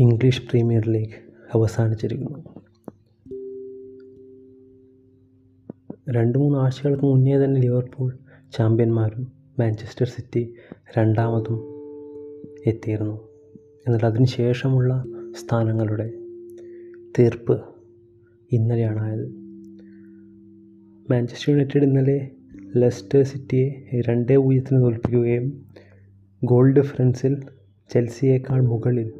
English premier league അവസാനിച്ചിരിക്കുന്നു. രണ്ട് മൂന്ന് ആഴ്ചകൾക്ക് മുന്നേ തന്നെ ലിവർപൂൾ ചാമ്പ്യന്മാരും മാഞ്ചസ്റ്റർ സിറ്റി രണ്ടാമതും എത്തിയിരുന്നു. എന്നാൽ അതിന് ശേഷമുള്ള സ്ഥാനങ്ങളുടെ തീർപ്പ് ഇന്നലെയാണ് ആയത് മാഞ്ചസ്റ്റർ യുണൈറ്റഡ് ഇന്നലെ ലെസ്റ്റർ സിറ്റിയെ രണ്ടേ പൂജ്യത്തിന് തോൽപ്പിക്കുകയും ഗോൾ ഡിഫറൻസിൽ ചെൽസിയേക്കാൾ മുകളിൽ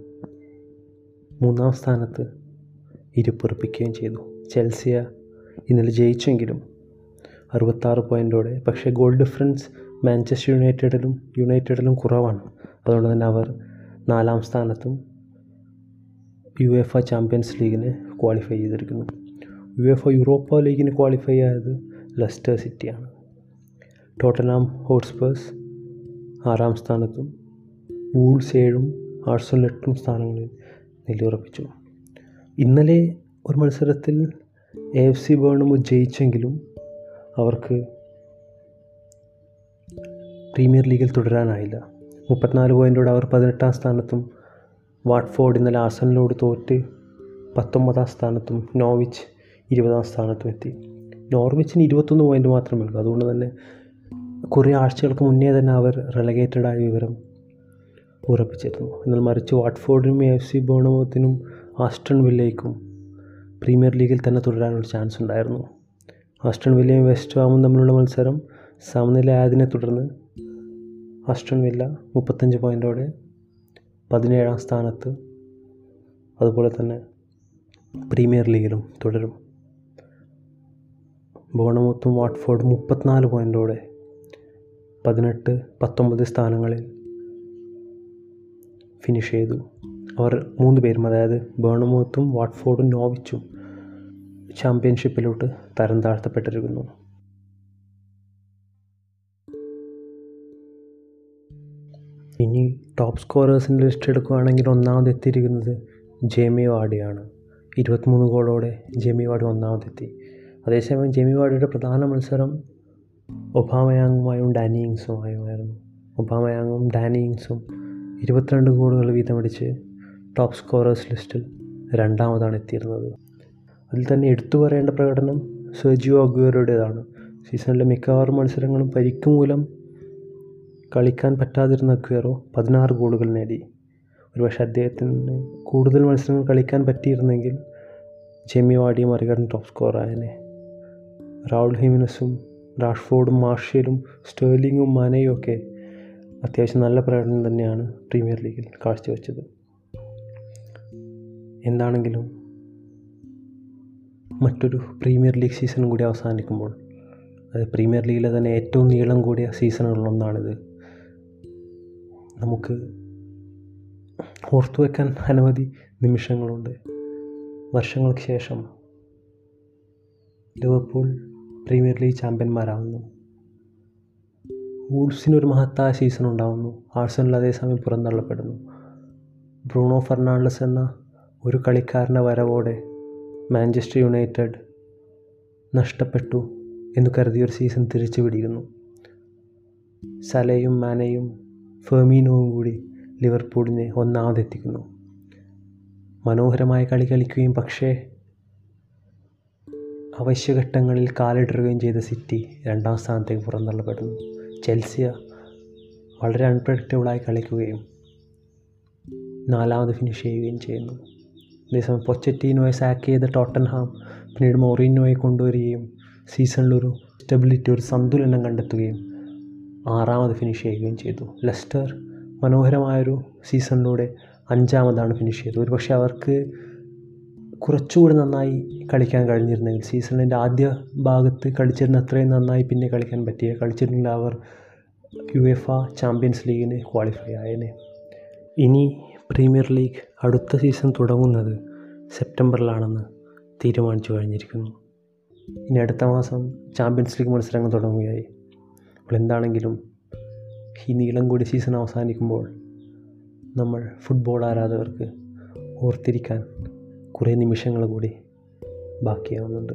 മൂന്നാം സ്ഥാനത്ത് ഇരിപ്പുറപ്പിക്കുകയും ചെയ്തു. ചെൽസിയ ഇന്നലെ ജയിച്ചെങ്കിലും അറുപത്താറ് പോയിന്റോടെ പക്ഷേ ഗോൾ ഡിഫറൻസ് മാഞ്ചസ്റ്റർ യുണൈറ്റഡിലും യുണൈറ്റഡിലും കുറവാണ്. അതുകൊണ്ട് തന്നെ അവർ നാലാം സ്ഥാനത്തും യു എഫ് ചാമ്പ്യൻസ് ലീഗിന് ക്വാളിഫൈ ചെയ്തിരിക്കുന്നു. യു എഫ് യൂറോപ്പ ലീഗിന് ക്വാളിഫൈ ആയത് ലെസ്റ്റർ സിറ്റിയാണ്. ടോട്ടനാം ഹോട്ട്സ്പേഴ്സ് ആറാം സ്ഥാനത്തും വൂൾസ് ഏഴും ആർസൽ എട്ടും സ്ഥാനങ്ങളിൽ നിലയുറപ്പിച്ചു ഇന്നലെ ഒരു മത്സരത്തിൽ എ എഫ് സി ബേണും ജയിച്ചെങ്കിലും അവർക്ക് പ്രീമിയർ ലീഗിൽ തുടരാനായില്ല. മുപ്പത്തിനാല് പോയിന്റോടെ അവർ പതിനെട്ടാം സ്ഥാനത്തും വാട്ട്ഫോർഡ് ഇന്നലെ ആസനിലോട് തോറ്റ് പത്തൊമ്പതാം സ്ഥാനത്തും നോവിച്ച് ഇരുപതാം സ്ഥാനത്തും എത്തി. നോർവിച്ചിന് ഇരുപത്തൊന്ന് പോയിന്റ് മാത്രമേ ഉള്ളൂ. അതുകൊണ്ട് തന്നെ കുറേ ആഴ്ചകൾക്ക് മുന്നേ തന്നെ അവർ റെലഗേറ്റഡ് ആയ വിവരം ഉറപ്പിച്ചിരുന്നു. എന്നാൽ മറിച്ച് വാട്ട്ഫോർഡിനും എഫ് സി ബോണമത്തിനും ആസ്റ്റൺ വില്ലയ്ക്കും പ്രീമിയർ ലീഗിൽ തന്നെ തുടരാനുള്ള ചാൻസ് ഉണ്ടായിരുന്നു. ആസ്റ്റൺ വില്ലയും വെസ്റ്റ് ഹാമും തമ്മിലുള്ള മത്സരം സമനിലയായതിനെ തുടർന്ന് ആസ്റ്റൺ വില്ല മുപ്പത്തഞ്ച് പോയിന്റോടെ പതിനേഴാം സ്ഥാനത്ത്. അതുപോലെ തന്നെ പ്രീമിയർ ലീഗിലും തുടരും. ബോണമൂത്തും വാട്ട്ഫോർഡും മുപ്പത്തിനാല് പോയിന്റോടെ പതിനെട്ട് പത്തൊമ്പത് സ്ഥാനങ്ങളിൽ ഫിനിഷ് ചെയ്തു. അവർ മൂന്ന് പേരും അതായത് ബേണമോത്തും വാട്ട്ഫോർഡും നോവിച്ചും ചാമ്പ്യൻഷിപ്പിലോട്ട് തരം താഴ്ത്തപ്പെട്ടിരിക്കുന്നു. ഇനി ടോപ്പ് സ്കോറേഴ്സിന്റെ ലിസ്റ്റ് എടുക്കുകയാണെങ്കിൽ ഒന്നാമത് എത്തിയിരിക്കുന്നത് ജേമി വാഡിയാണ്. ഇരുപത്തിമൂന്ന് ഗോളോടെ ജേമി വാഡി ഒന്നാമതെത്തി അതേസമയം ജേമി വാഡിയുടെ പ്രധാന മത്സരം ഒബാമയാങ്ങുമായും ഡാനിയിങ്സുമായുമായിരുന്നു ഒബാമയാങ്ങും ഡാനിയിങ്സും ഇരുപത്തിരണ്ട് ഗോളുകൾ വീതമടിച്ച് ടോപ്പ് സ്കോറേഴ്സ് ലിസ്റ്റിൽ രണ്ടാമതാണ് എത്തിയിരുന്നത്. അതിൽ തന്നെ എടുത്തു പറയേണ്ട പ്രകടനം സെർജിയോ അഗ്വേറോയുടേതാണ്. സീസണിലെ മിക്കവാറും മത്സരങ്ങളും പരിക്ക് മൂലം കളിക്കാൻ പറ്റാതിരുന്ന അഗ്വേറോ പതിനാറ് ഗോളുകൾ നേടി. ഒരുപക്ഷെ അദ്ദേഹത്തിന് കൂടുതൽ മത്സരങ്ങൾ കളിക്കാൻ പറ്റിയിരുന്നെങ്കിൽ ജെമി വാഡിയും മറികടന്ന് ടോപ്പ് സ്കോറായനെ റൗൾ ഹിമിനസും റാഷ്ഫോർഡും മാർഷ്യലും സ്റ്റേർലിങ്ങും മനയും ഒക്കെ അത്യാവശ്യം നല്ല പ്രകടനം തന്നെയാണ് പ്രീമിയർ ലീഗിൽ കാഴ്ചവെച്ചത്. എന്താണെങ്കിലും മറ്റൊരു പ്രീമിയർ ലീഗ് സീസൺ കൂടി അവസാനിക്കുമ്പോൾ അത് പ്രീമിയർ ലീഗിലെ തന്നെ ഏറ്റവും നീളം കൂടിയ സീസണുകളിലൊന്നാണിത് നമുക്ക് ഓർത്തു വയ്ക്കാൻ അനവധി നിമിഷങ്ങളുണ്ട്. വർഷങ്ങൾക്ക് ശേഷം ലിവർപൂൾ പ്രീമിയർ ലീഗ് ചാമ്പ്യന്മാരാകുന്നു വൂൾസിനൊരു മഹത്തായ സീസൺ ഉണ്ടാകുന്നു ആഴ്സണൽ അതേസമയം പുറന്തള്ളപ്പെടുന്നു. ബ്രൂണോ ഫെർണാണ്ടസ് എന്ന ഒരു കളിക്കാരന്റെ വരവോടെ മാഞ്ചസ്റ്റർ യുണൈറ്റഡ് നഷ്ടപ്പെട്ടു എന്ന് കരുതിയൊരു സീസൺ തിരിച്ചു പിടിക്കുന്നു. സലയും മാനയും ഫെർമീനോവും കൂടി ലിവർപൂളിനെ ഒന്നാമതെത്തിക്കുന്നു. മനോഹരമായ കളി കളിക്കുകയും പക്ഷേ അവശ്യഘട്ടങ്ങളിൽ കാലിടറുകയും ചെയ്ത സിറ്റി രണ്ടാം സ്ഥാനത്തേക്ക് പുറന്തള്ളപ്പെടുന്നു. ചെൽസിയ വളരെ അൺപ്രഡിക്റ്റബിളായി കളിക്കുകയും നാലാമത് ഫിനിഷ് ചെയ്യുകയും ചെയ്യുന്നു. അതേസമയം പൊച്ചറ്റീനോയെ സാക്ക് ചെയ്ത ടോട്ടൻഹാം പിന്നീട് മൊറീനോയെ കൊണ്ടുവരികയും സീസണിലൊരു സ്റ്റെബിലിറ്റി ഒരു സന്തുലനം കണ്ടെത്തുകയും ആറാമത് ഫിനിഷ് ചെയ്യുകയും ചെയ്തു. ലെസ്റ്റർ മനോഹരമായൊരു സീസണിലൂടെ അഞ്ചാമതാണ് ഫിനിഷ് ചെയ്തത്. ഒരു പക്ഷേ അവർക്ക് കുറച്ചുകൂടി നന്നായി കളിക്കാൻ കഴിഞ്ഞിരുന്നെങ്കിൽ സീസണിന്റെ ആദ്യ ഭാഗത്ത് കളിച്ചിരുന്ന അത്രയും നന്നായി പിന്നെ കളിക്കാൻ പറ്റിയ കളിച്ചിരുന്നെങ്കിൽ അവർ യു എഫ് ചാമ്പ്യൻസ് ലീഗിന് ക്വാളിഫൈ ആയേനെ. ഇനി പ്രീമിയർ ലീഗ് അടുത്ത സീസൺ തുടങ്ങുന്നത് സെപ്റ്റംബറിലാണെന്ന് തീരുമാനിച്ചു കഴിഞ്ഞിരിക്കുന്നു. ഇനി അടുത്ത മാസം ചാമ്പ്യൻസ് ലീഗ് മത്സരങ്ങൾ തുടങ്ങുകയായി. അപ്പോൾ എന്താണെങ്കിലും ഈ നീളം കൂടി സീസൺ അവസാനിക്കുമ്പോൾ നമ്മൾ ഫുട്ബോൾ ആരാധകർക്ക് ഓർത്തിരിക്കാൻ കുറേ നിമിഷങ്ങൾ കൂടി ബാക്കിയാവുന്നുണ്ട്.